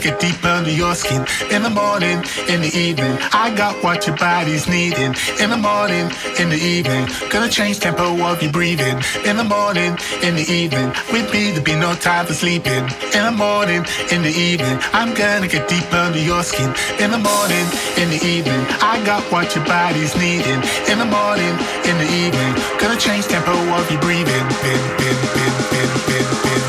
to get deep under your skin. In the morning, in the evening, I got what your body's needing. In the morning, in the evening, gonna change tempo of your breathing. In the morning, in the evening, with me there be no time for sleeping. In the morning, in the evening, I'm gonna get deep under your skin. In the morning, in the evening, I got what your body's needing. In the morning, in the evening, gonna change tempo of your breathing. Bin, bin, bin, bin, bin, bin.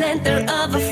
Center of a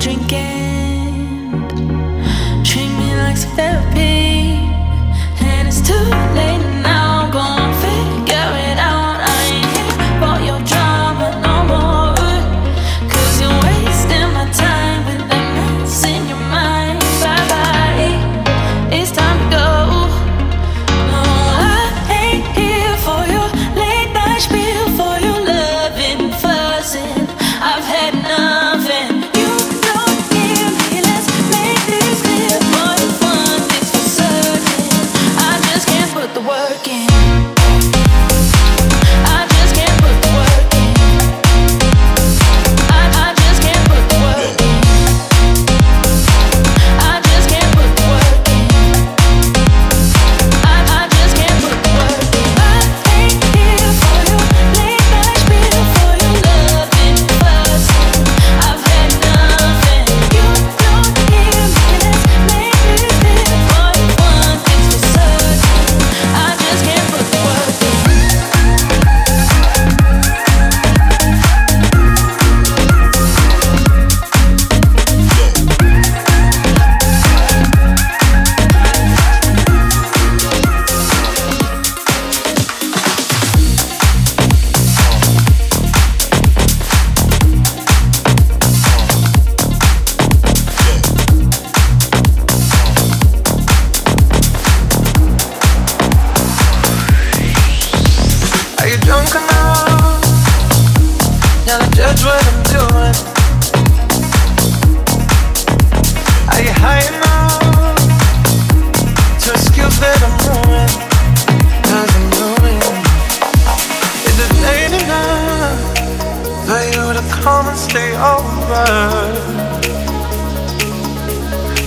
Drinking, and treat me like therapy.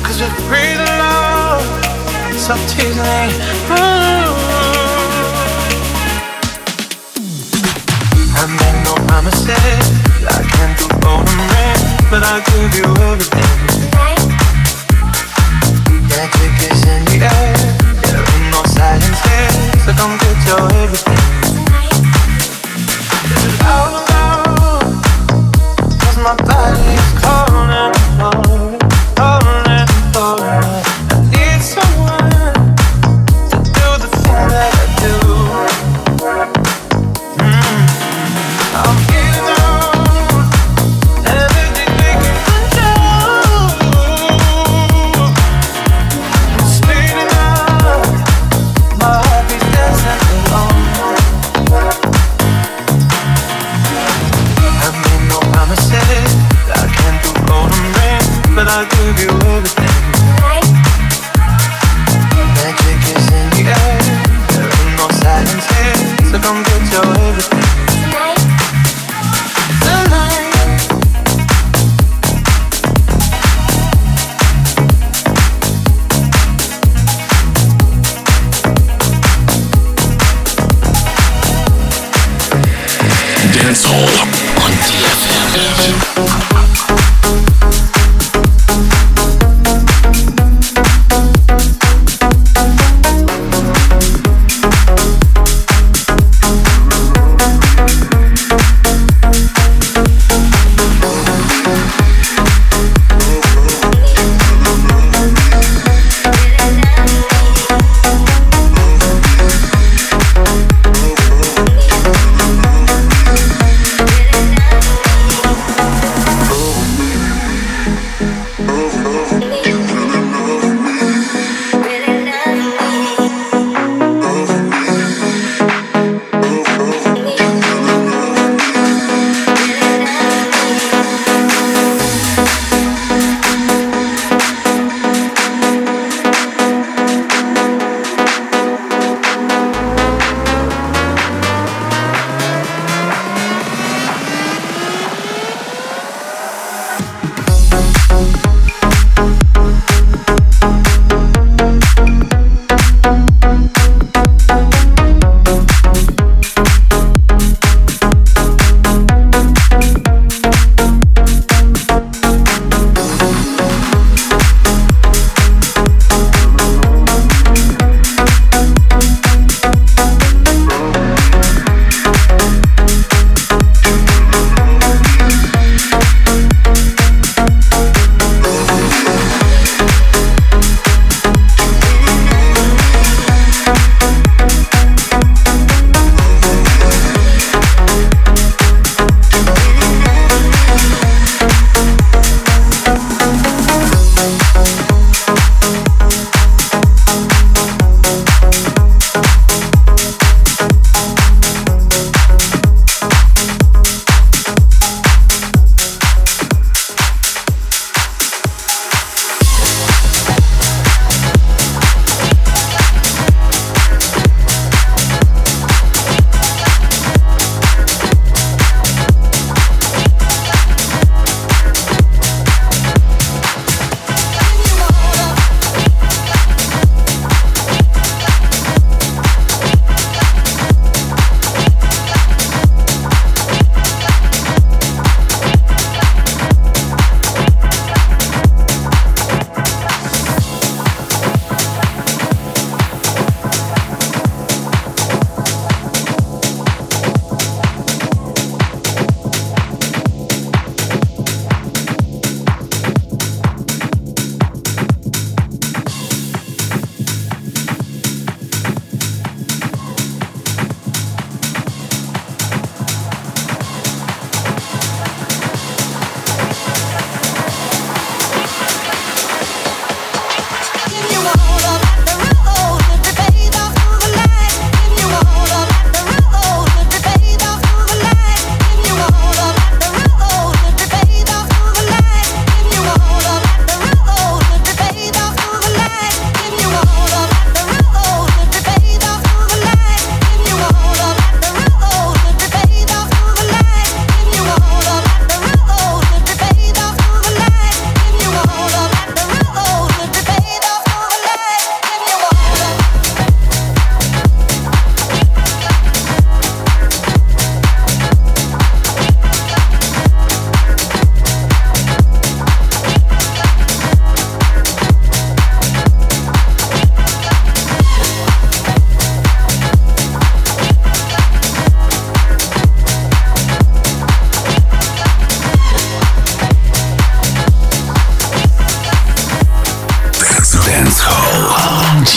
Cause we're free to love so tease me. I make no promises, I can't do all the rest, but I'll give you everything. Magic is in the air, there ain't no silence here, so come get your everything.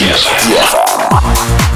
Yesterday, yesterday,